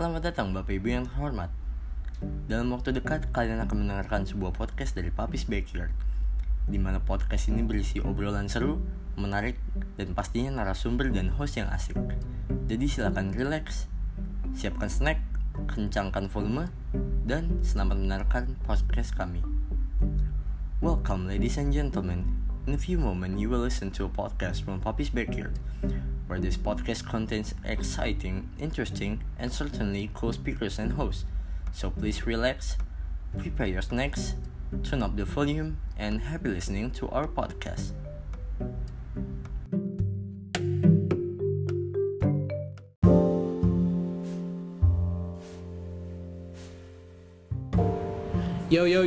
Selamat datang Bapak Ibu yang terhormat. Dalam waktu dekat, kalian akan mendengarkan sebuah podcast dari Papis Backyard, di mana podcast ini berisi obrolan seru, menarik, dan pastinya narasumber dan host yang asik. Jadi silakan relax, siapkan snack, kencangkan volume, dan selamat mendengarkan podcast kami. Welcome, ladies and gentlemen. In a few moments, you will listen to a podcast from Poppy's Backyard, where this podcast contains exciting, interesting, and certainly cool speakers and hosts. So please relax, prepare your snacks, turn up the volume, and happy listening to our podcast.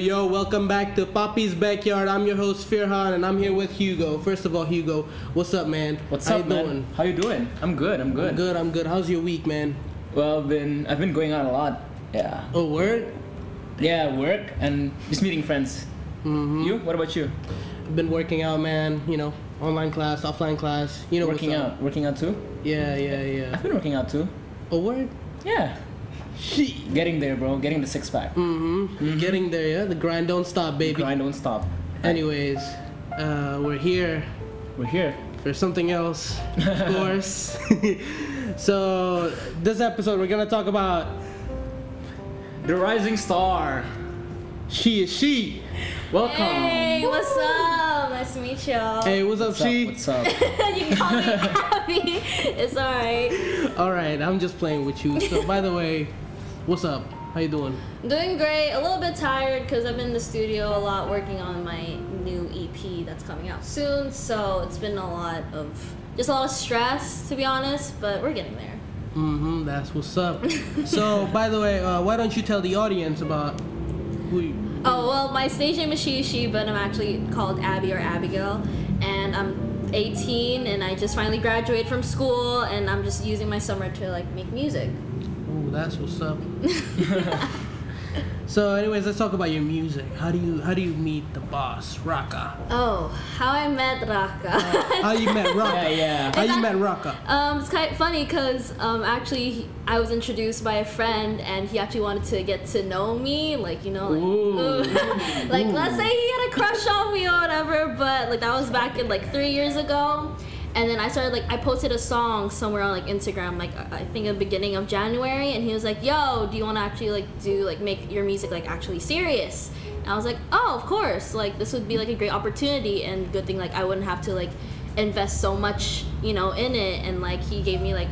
Yo, welcome back to Poppy's Backyard. I'm your host, Firhan, and I'm here with Hugo. First of all, Hugo, what's up, man? What's How up, you man? doing? How you doing? I'm good. I'm good. I'm good, I'm good. How's your week, man? Well, I've been I've been going out a lot. Yeah. Oh, work. Yeah, work and just meeting friends. Mm-hmm. You? What about you? I've been working out, man. You know, online class, offline class. You know working out. Working out too? Yeah, yeah, yeah. I've been working out too. Oh, word? Yeah. She. Getting there, bro. Getting the six pack. Mm-hmm. Getting there, yeah? The grind don't stop, baby. Grind don't stop. Anyways, uh, we're here We're here. for something else, of course. so, this episode, we're gonna talk about The rising star. She is She. Welcome. Hey, what's up? Nice to meet y'all. Hey, what's up, What's up? She? What's up? you can call me Abby. It's alright. All right, I'm just playing with you. So, by the way, what's up? How you doing? Doing great. A little bit tired because I've been in the studio a lot working on my new EP that's coming out soon. So it's been a lot of just a lot of stress, to be honest. But we're getting there. Mm-hmm. That's what's up. so, by the way, uh, why don't you tell the audience about who? You, Oh well, my stage name is Shishi, but I'm actually called Abby or Abigail, and I'm 18 and I just finally graduated from school and I'm just using my summer to like make music. oh, that's what's up. so, anyways, let's talk about your music. How do you how do you meet the boss, Raka? Oh, how I met Raka. How you met Raka? Yeah, yeah. How you met Raka? Um, it's kind of funny because um, actually I was introduced by a friend and he actually wanted to get to know me, like you know, like, Ooh. like let's say he had a crush on me or whatever. But like that was back in like three years ago, and then I started like I posted a song somewhere on like Instagram, like I I think the beginning of January, and he was like, "Yo, do you want to actually like do like make your music like actually serious?" And I was like, "Oh, of course! Like this would be like a great opportunity and good thing. Like I wouldn't have to like invest so much, you know, in it." And like he gave me like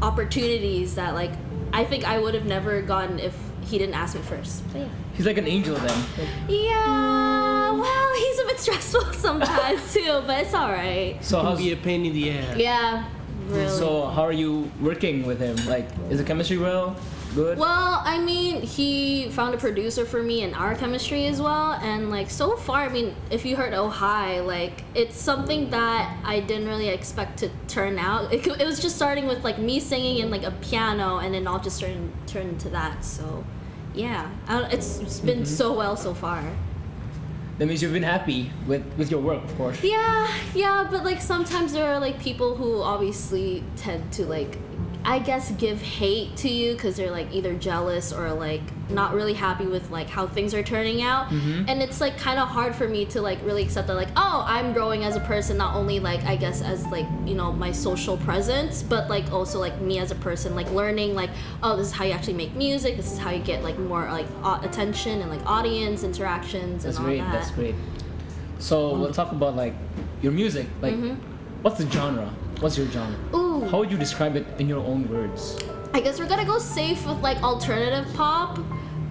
opportunities that like I think I would have never gotten if he didn't ask me first. But yeah. He's like an angel then. Yeah, well, he's a bit stressful sometimes too, but it's all right. So how's be a pain in the ass. Yeah, really. so how are you working with him? Like, is the chemistry well? Good. well, I mean, he found a producer for me in our chemistry as well, and like so far, I mean, if you heard "Oh Hi," like it's something that I didn't really expect to turn out. It, it was just starting with like me singing and like a piano, and then all just turned turned into that. So, yeah, I don't, it's, it's been mm-hmm. so well so far. That means you've been happy with with your work, of course. Yeah, yeah, but like sometimes there are like people who obviously tend to like, I guess, give hate to you because they're like either jealous or like not really happy with like how things are turning out, and it's like kind of hard for me to like really accept that like, oh, I'm growing as a person, not only like I guess as like you know my social presence, but like also like me as a person, like learning like, oh, this is how you actually make music, this is how you get like more like attention and like audience interactions That's and all great. that. That's great. So we'll talk about like your music. Like, what's the genre? What's your genre? Mm-hmm. Ooh. How would you describe it in your own words? I guess we're gonna go safe with like alternative pop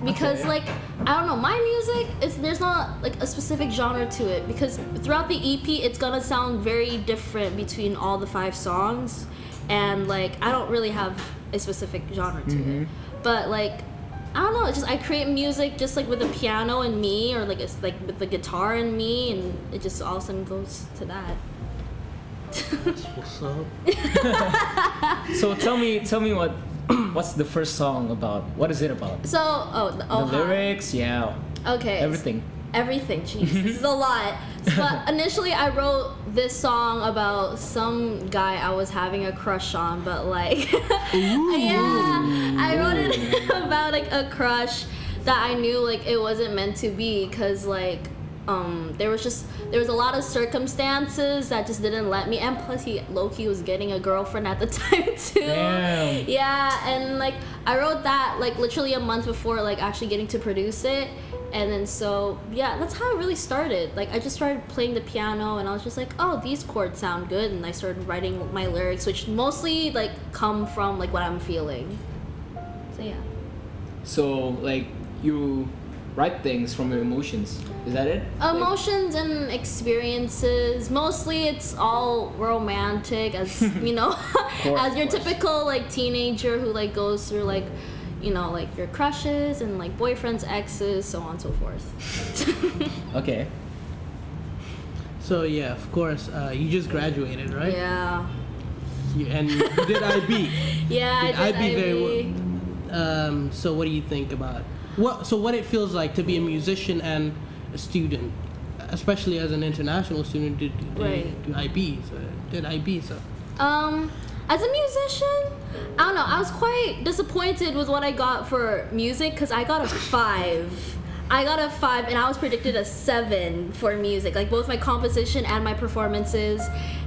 because Okay. like I don't know my music is there's not like a specific genre to it because throughout the EP it's gonna sound very different between all the five songs and like I don't really have a specific genre to it mm-hmm. but like I don't know it's just I create music just like with a piano and me or like it's like with the guitar and me and it just all of a sudden goes to that what's up. So tell me, tell me what, what's the first song about? What is it about? so oh the, oh, the lyrics, yeah, okay everything. everything. Jeez, this is a lot. But initially, I wrote this song about some guy I was having a crush on, but like, yeah, I wrote it about like a crush that I knew like it wasn't meant to be because like um there was just there was a lot of circumstances that just didn't let me and plus he low key was getting a girlfriend at the time too. Damn. yeah and like I wrote that like literally a month before like actually getting to produce it. And then so yeah that's how it really started. Like I just started playing the piano and I was just like oh these chords sound good. And I started writing my lyrics which mostly like come from like what I'm feeling. So yeah. So like you write things from your emotions. Is that it? Like- emotions and experiences mostly it's all romantic as you know course, as your typical like teenager who like goes through like you know like your crushes and like boyfriends exes so on and so forth okay. So yeah, of course, uh, you just graduated, right? yeah You, and you did IB. yeah Did I did IB very well. Um, so what do you think about what? So what it feels like to be a musician and a student, especially as an international student, did Right. IB? So did IB? So Um, as a musician, I don't know. I was quite disappointed with what I got for music because I got a five. I got a five, and I was predicted a seven for music, like both my composition and my performances,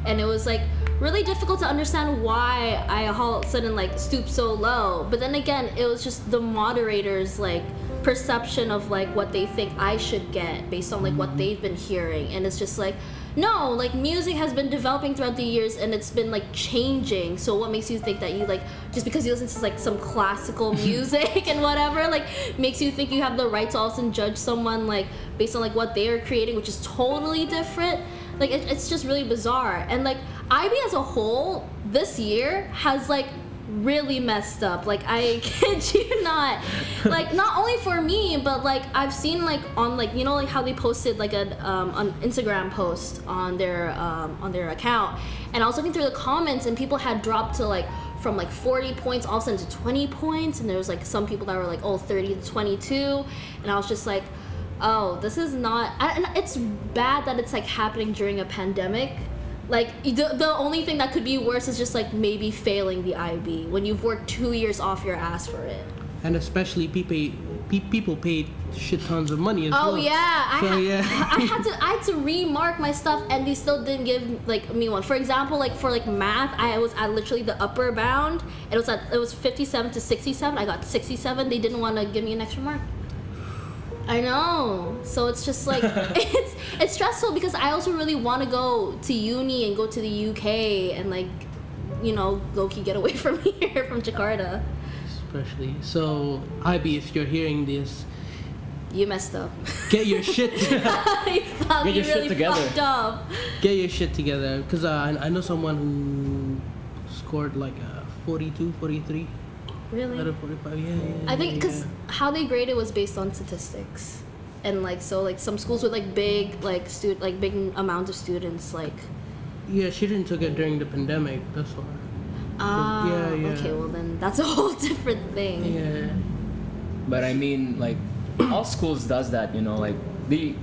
and it was like really difficult to understand why I all of a sudden like stooped so low. But then again, it was just the moderators like perception of like what they think I should get based on like what they've been hearing, and it's just like no like music has been developing throughout the years and it's been like changing. So what makes you think that you like just because you listen to like some classical music and whatever like makes you think you have the right to also judge someone like based on like what they are creating which is totally different like it, it's just really bizarre. And like ib as a whole this year has like really messed up. Like i kid you not. Like not only for me but like i've seen like on like you know like how they posted like a um an instagram post on their um on their account. And i was looking through the comments and people had dropped to like from like 40 points all of a sudden to 20 points. And there was like some people that were like oh 30 to 22 and i was just like oh this is not and it's bad that it's like happening during a pandemic like the, the only thing that could be worse is just like maybe failing the IB when you've worked two years off your ass for it. and especially people people paid shit tons of money as Oh well. yeah, I, So, ha- yeah. I had to I had to remark my stuff and they still didn't give like me one. For example, like for like math, I was at literally the upper bound. It was at it was 57 to 67. I got 67. They didn't want to give me an extra mark. I know. So it's just like it's it's stressful because I also really want to go to uni and go to the UK and like you know, low key get away from here from Jakarta. especially. So IB, if you're hearing this, You messed up. get your shit. I thought Get you your shit really together. fucked up. get your shit together because uh, I, I know someone who scored like a 42 43 Really? out of 45 yeah, yeah I think because yeah. how they grade it was based on statistics, and like so like some schools with like big like student like big amount of students like yeah she didn't took it during the pandemic that's why ah Yeah, yeah. okay well then that's a whole different thing. yeah But I mean, like, all schools does that, you know, like they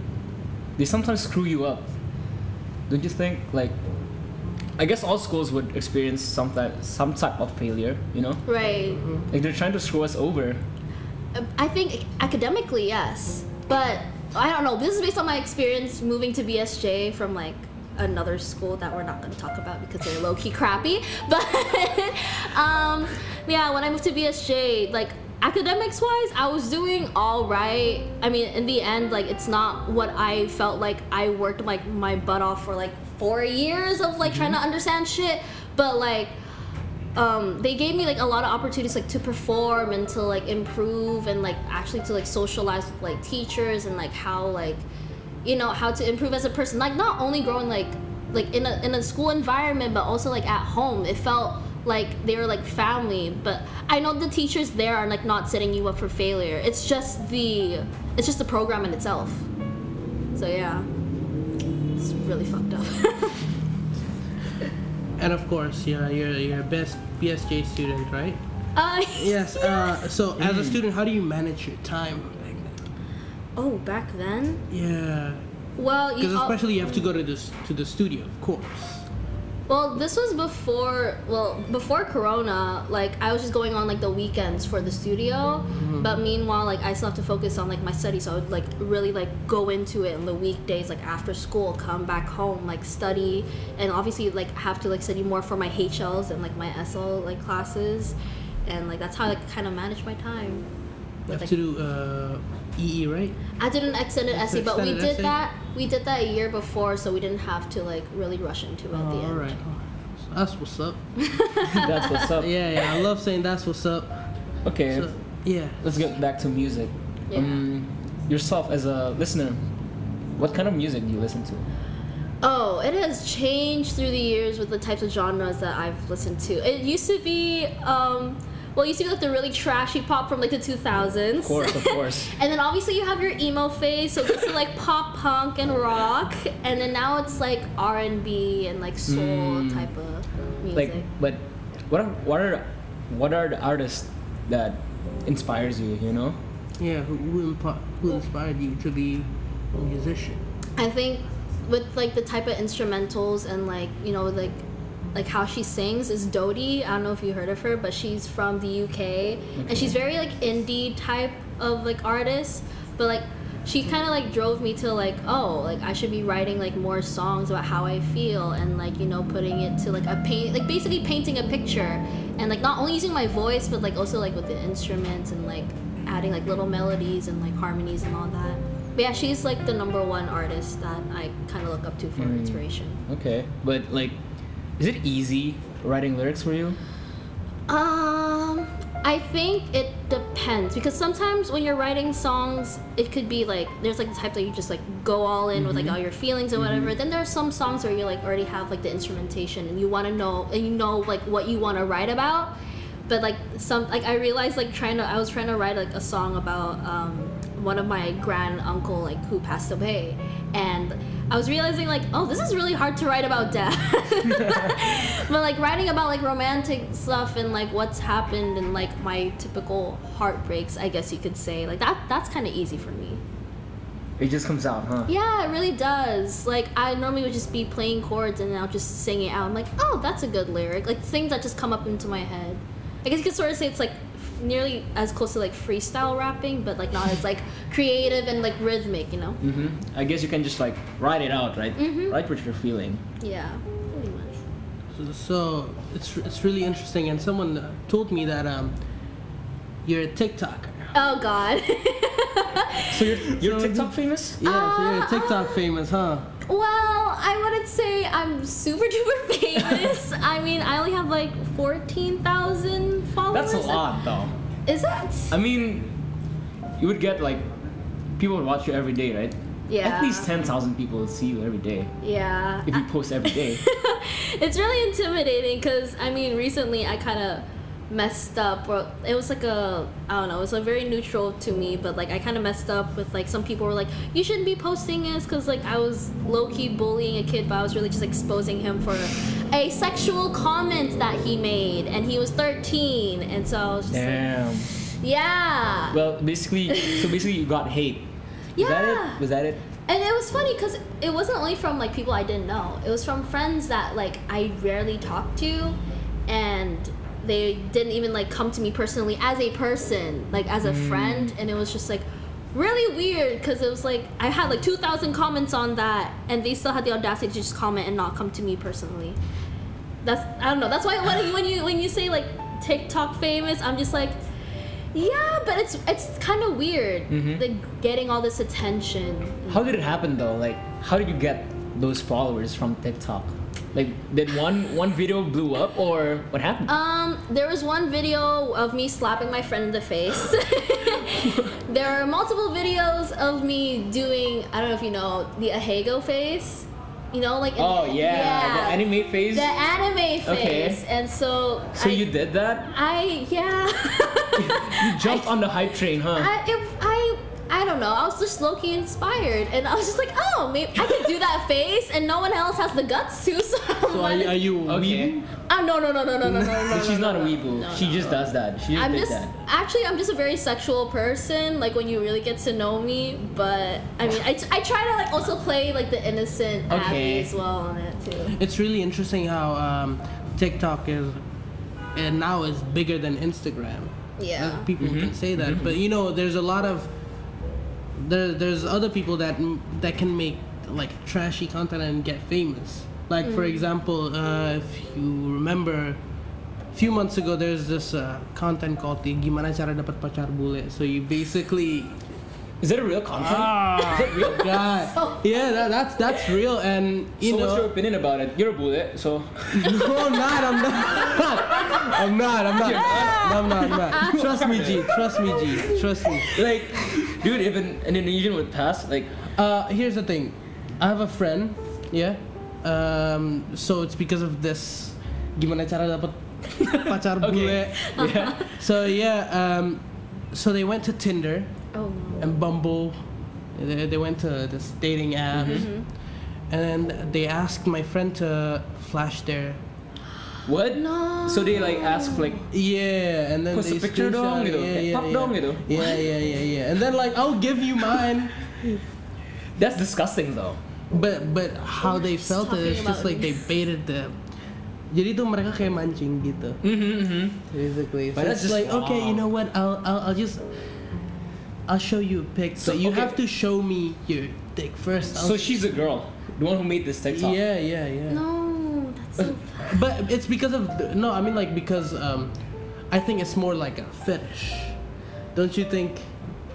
they sometimes screw you up. Don't you think? Like, I guess all schools would experience some type some type of failure, you know, Right. like they're trying to screw us over. Uh, I think academically yes, but I don't know. This is based on my experience moving to BSJ from like another school that we're not going to talk about because they're low key crappy. But um, yeah, when I moved to BSJ, like academics wise, I was doing all right. I mean, in the end, like it's not what I felt like I worked like my butt off for like four years of like trying to understand shit, but like um, they gave me like a lot of opportunities like to perform and to like improve and like actually to like socialize with like teachers and like how like you know how to improve as a person. Like not only growing like like in a in a school environment but also like at home. It felt like they were like family but i know the teachers there are like not setting you up for failure. It's just the it's just the program in itself. So yeah really fucked up. And of course yeah you're you're a best bsj student right? Uh, yes uh, so as a student how do you manage your time? Back then oh back then? Yeah. Well, you Because al- especially you have to go to this to the studio, of course. Well, this was before. Well, before Corona, like I was just going on like the weekends for the studio. But meanwhile, like I still have to focus on like my studies. So I would like really like go into it in the weekdays, like after school, come back home, like study, and obviously like have to like study more for my HLs and like my SL like classes, and like that's how I like, kind of manage my time. You have like, to do uh, EE, right? I did an extended essay, but we did essay? that. We did that a year before, so we didn't have to like really rush into it at the Oh, end. all right. That's what's up. That's what's up. Yeah, yeah. I love saying that's what's up. Okay, So, yeah. let's get back to music. Yeah. Um, yourself as a listener, what kind of music do you listen to? Oh, it has changed through the years with the types of genres that I've listened to. It used to be, um, well, you see like the really trashy pop from like the 2000s. Of course, of course. and then obviously you have your emo phase, so it's like pop punk and rock. And then now it's like R&B and like soul Mm. type of music. like, but what are what are what are the artists that inspires you? You know? Yeah. Who, who, impo- who inspired you to be a musician? I think with like the type of instrumentals and like you know like like how she sings is Dodie. I don't know if you heard of her, but she's from the UK and she's very like indie type of like artist. But like she kind of like drove me to like oh like I should be writing like more songs about how I feel and like you know putting it to like a paint like basically painting a picture and like not only using my voice but like also like with the instruments and like adding like little melodies and like harmonies and all that. But yeah, she's like the number one artist that I kind of look up to for Mm. inspiration. Okay, but like, is it easy writing lyrics for you? Um, I think it depends because sometimes when you're writing songs, it could be like there's like the type that you just like go all in with like all your feelings or whatever. Then there are some songs where you like already have like the instrumentation and you want to know and you know like what you want to write about. But like some like I realized like trying to I was trying to write like a song about um one of my grand uncle like who passed away and I was realizing like oh this is really hard to write about death. But like writing about like romantic stuff and like what's happened and like my typical heartbreaks I guess you could say like that that's kind of easy for me. It just comes out, huh? yeah it really does. Like I normally would just be playing chords and I'll just sing it out. I'm like oh that's a good lyric. Like things that just come up into my head. I guess you could sort of say it's like nearly as close to like freestyle rapping but like not as like creative and like rhythmic you know hmm I guess you can just like write it out, right? Mhm. Write what you're feeling. yeah pretty much So, so it's it's really interesting. And someone uh, told me that um, you're a TikToker. oh god So you're you're TikTok famous? Yeah, so you're Uh, TikTok famous, huh? Well, I wouldn't say I'm super duper famous. I mean, I only have like 14,000 followers. That's a lot, though. Is it? I mean, you would get like people would watch you every day, right? Yeah. At least ten thousand people would see you every day Yeah. if you post every day. it's really intimidating because, I mean, recently I kind of messed up or it was like a i don't know it was like very neutral to me but like i kind of messed up with like some people were like you shouldn't be posting this because like i was low-key bullying a kid but i was really just exposing him for a sexual comment that he made and he was 13 and so i was just like Yeah. Well, basically, so basically, you got hate. Was that Yeah. it? Was that it? and it was funny because it wasn't only from like people I didn't know. It was from friends that like I rarely talked to, and they didn't even like come to me personally as a person, like as a friend, and it was just like really weird because it was like I had like two thousand comments on that, and they still had the audacity to just comment and not come to me personally. That's I don't know. That's why when you when you when you say like TikTok famous, I'm just like. Yeah, but it's it's kind of weird, Mhm. like getting all this attention. How did it happen though? Like, how did you get those followers from TikTok? Like, did one one video blew up or what happened? Um, there was one video of me slapping my friend in the face. there are multiple videos of me doing I don't know if you know the Ahegao face. You know, like oh yeah, the anime face. the anime Okay. face, and so so I, you did that? I yeah. You jumped on the hype train, huh? I, it, I don't know. I was just low key inspired, and I was just like, oh, maybe I could do that face, and no one else has the guts to. So, so are, you, are you okay? Weeb? Uh, oh, no, no, no, no, no, no, no. no she's no, not no, a weeboo. No, she no, just no. does that. She just I'm just that. actually, I'm just a very sexual person. Like when you really get to know me, but I mean, I, I try to like also play like the innocent okay. Abby as well on it too. It's really interesting how um, TikTok is, and now is bigger than Instagram. Yeah, uh, people mm-hmm. can say that, mm-hmm. but you know, there's a lot of there. There's other people that that can make like trashy content and get famous. Like for example, uh, if you remember, a few months ago, there's this uh, content called the "Gimana Cara Dapat Pacar Bule." So you basically Is that a real content? ah, Is that real? God, yeah, that, that's that's real, and you so know. what's your opinion about it? You're a bule, so No, I'm not. I'm not. I'm not. I'm not. No, I'm not. I'm not. Trust me, G. Trust me, G. Trust me. like, dude, if an, an Indonesian would pass, like, Uh, here's the thing. I have a friend. Yeah. Um. So it's because of this. Gimana cara dapat pacar bule? yeah, So yeah. Um. So they went to Tinder Oh and Bumble. They, they went to this dating app, Mm-hmm. and then they asked my friend to flash their what? No. So they like ask like, Yeah, and then Post they a picture dong, screenshot it. gitu. Yeah, yeah, pop yeah. dong, gitu. Yeah, yeah, yeah, yeah. And then like I'll give you mine, that's disgusting though. but but how they felt it, it's just about like they baited them. Jadi tuh mereka kayak mancing gitu, Mm-hmm, mm-hmm. basically. So But it's just like okay, you know what? I'll I'll, I'll just I'll show you a pic, So, but you okay. have to show me your dick first. So I'll- she's a girl, the one who made this TikTok. yeah, yeah, yeah. No, that's so. But it's because of no, I mean like because um, I think it's more like a fetish. Don't you think?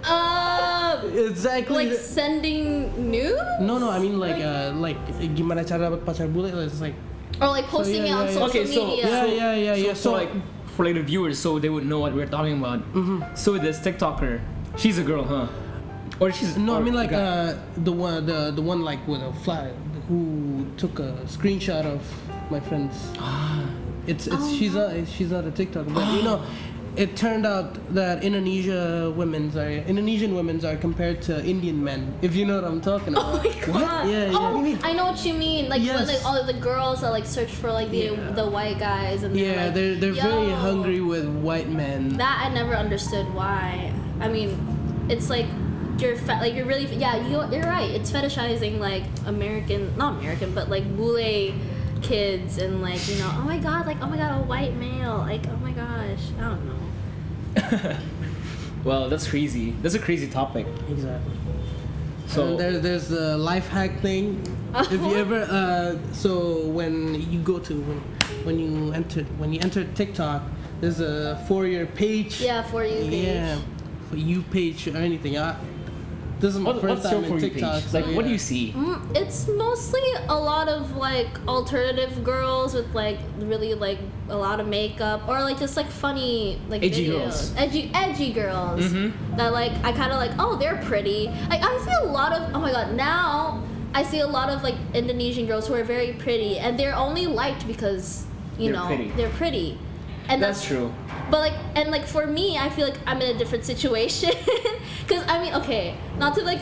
Uh, Exactly. like sending nudes? No, no, I mean like uh, like gimana cara dapat pacar bule? It's like Or like posting yeah, it on yeah, yeah. social Okay, so- media. yeah, yeah, yeah, so, yeah. so like for like the viewers, so they would know what we're talking about. So this TikToker, she's a girl, huh? Or she's no, I mean like uh, the one, the the one like with a fly who took a screenshot of my friend's. Ah. It's it's Oh, she's not she's not a TikTok, but you know. It turned out that Indonesia women's are Indonesian women's are compared to Indian men. If you know what I'm talking about. Oh about. my god! Yeah, yeah. Oh, What mean? I know what you mean. Like Yes. like all the girls that like search for like the Yeah. the white guys and Yeah, they're they're, they're very hungry with white men. That I never understood why. I mean, it's like you're fe- like you're really yeah you you're right. It's fetishizing like American not American but like bule kids and like you know oh my god like oh my god a white male like oh my gosh I don't know. well, that's crazy. That's a crazy topic. Exactly. So and there, there's the life hack thing. if you ever, uh, so when you go to when, when you enter when you enter TikTok, there's a for your page. Yeah, for you. Page. Yeah, for you page or anything. I, this is my what, first what's your time for in TikTok. page? so Like, what do you see? Mm, It's mostly a lot of like alternative girls with like really like a lot of makeup or like just like funny like Edgy videos. girls. edgy edgy girls Mhm. that like I kind of like oh they're pretty like I see a lot of oh my god now I see a lot of like Indonesian girls who are very pretty and they're only liked because you They're know pretty. they're pretty and That's true. but like, and like for me, I feel like I'm in a different situation. Cause I mean, okay, not to like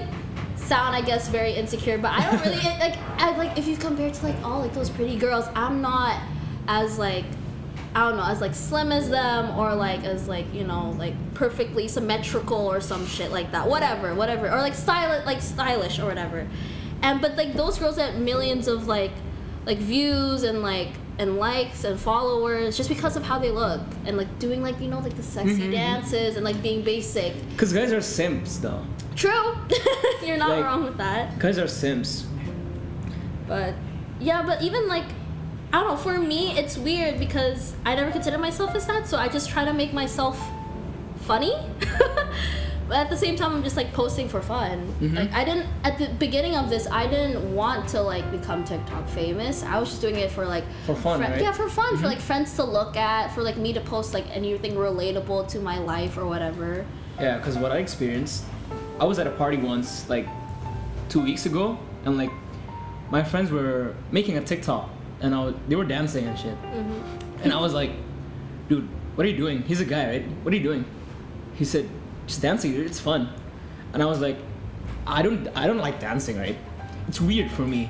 sound, I guess, very insecure, but I don't really it, like. I like if you compare to like all like those pretty girls, I'm not as like. I don't know, as like slim as them, or like as like you know, like perfectly symmetrical or some shit like that. Whatever, whatever, or like stylish, like stylish or whatever. And but like those girls get millions of like, like views and like and likes and followers just because of how they look and like doing like you know like the sexy mm-hmm, mm-hmm. dances and like being basic. Cause guys are simps though. True, you're not Like- wrong with that. Guys are simps. But yeah, but even like I don't know, for me it's weird because I never consider myself as that, so I just try to make myself funny. but at the same time I'm just like posting for fun. Mm-hmm. Like I didn't at the beginning of this I didn't want to like become TikTok famous. I was just doing it for like For fun, fri- right? Yeah, for fun, for mm-hmm. like friends to look at, for like me to post like anything relatable to my life or whatever. Yeah, because what I experienced, I was at a party once, like two weeks ago, and like my friends were making a TikTok, and I was, they were dancing and shit, mm-hmm. and I was like, dude, what are you doing? He's a guy, right? What are you doing? He said, just dancing, dude. It's fun. and I was like, I don't I don't like dancing, right? It's weird for me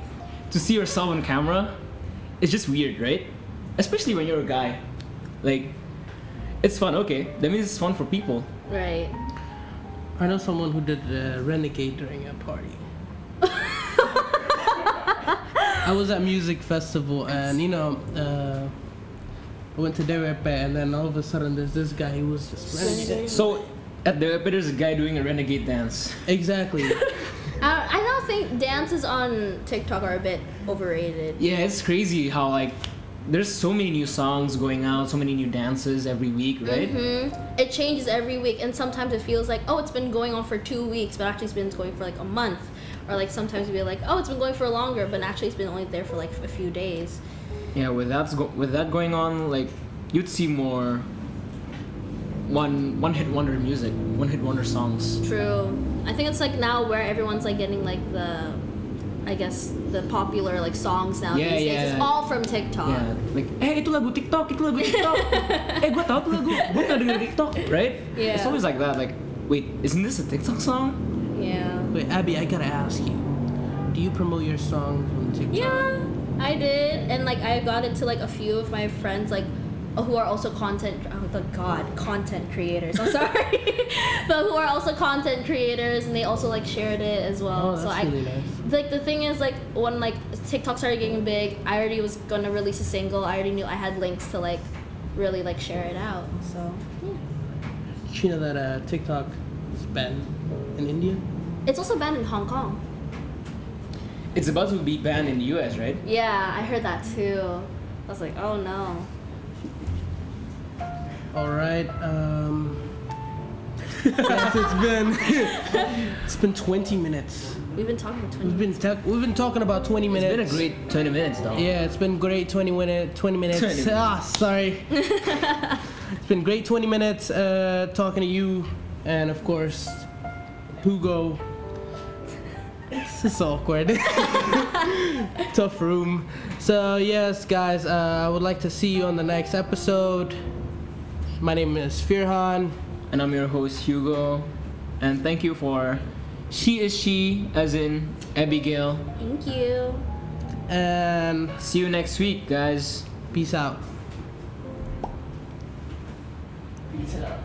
to see yourself on camera. It's just weird, right? Especially when you're a guy. Like, it's fun. Okay, that means it's fun for people. Right. I know someone who did uh, Renegade during a party. I was at music festival and you know, uh, I went to Derepe and then all of a sudden there's this guy who was just renegade. So at the there's a guy doing a renegade dance. Exactly. I, I don't think dances on TikTok are a bit overrated. Yeah, it's crazy how like there's so many new songs going out, so many new dances every week, right? hmm It changes every week, and sometimes it feels like, oh, it's been going on for two weeks, but actually it's been going for like a month. Or like sometimes we are like, oh, it's been going for longer, but actually it's been only there for like a few days. Yeah, with that go- with that going on, like you'd see more one one hit wonder music, one hit wonder songs. True. I think it's like now where everyone's like getting like the, I guess the popular like songs now Yeah, these days. yeah. It's all from TikTok. Yeah, like eh itu lagu TikTok, itu lagu TikTok. eh gua tahu tuh lagu, gua pernah denger TikTok, right? Yeah. It's always like that. Like, wait, isn't this a TikTok song? Yeah. Wait, Abby, I gotta ask you. Do you promote your songs on TikTok? Yeah, I did, and like I got it to like a few of my friends, like who are also content. Oh the god, content creators. I'm sorry, but who are also content creators, and they also like shared it as well. Oh, that's so I, really nice. like the thing is like when like TikTok started getting big, I already was gonna release a single. I already knew I had links to like really like share it out. So yeah. Did you know that uh, TikTok is banned in India? it's also banned in Hong Kong. It's about to be banned in the US, right? Yeah, I heard that too. I was like, oh no. All right. Um, yes, it's been it's been 20 minutes. We've been talking for 20 We've been ta- we've been talking about 20 It's minutes. been a great 20 minutes though. Yeah, it's been great 20 minute 20 minutes. 20 minutes. Ah, sorry. it's been great 20 minutes uh, talking to you and of course Hugo. This is awkward. Tough room. So yes, guys, uh, I would like to see you on the next episode. My name is Firhan. And I'm your host Hugo. And thank you for She is She, as in Abigail. Thank you. And See you next week, guys. peace out. Peace out.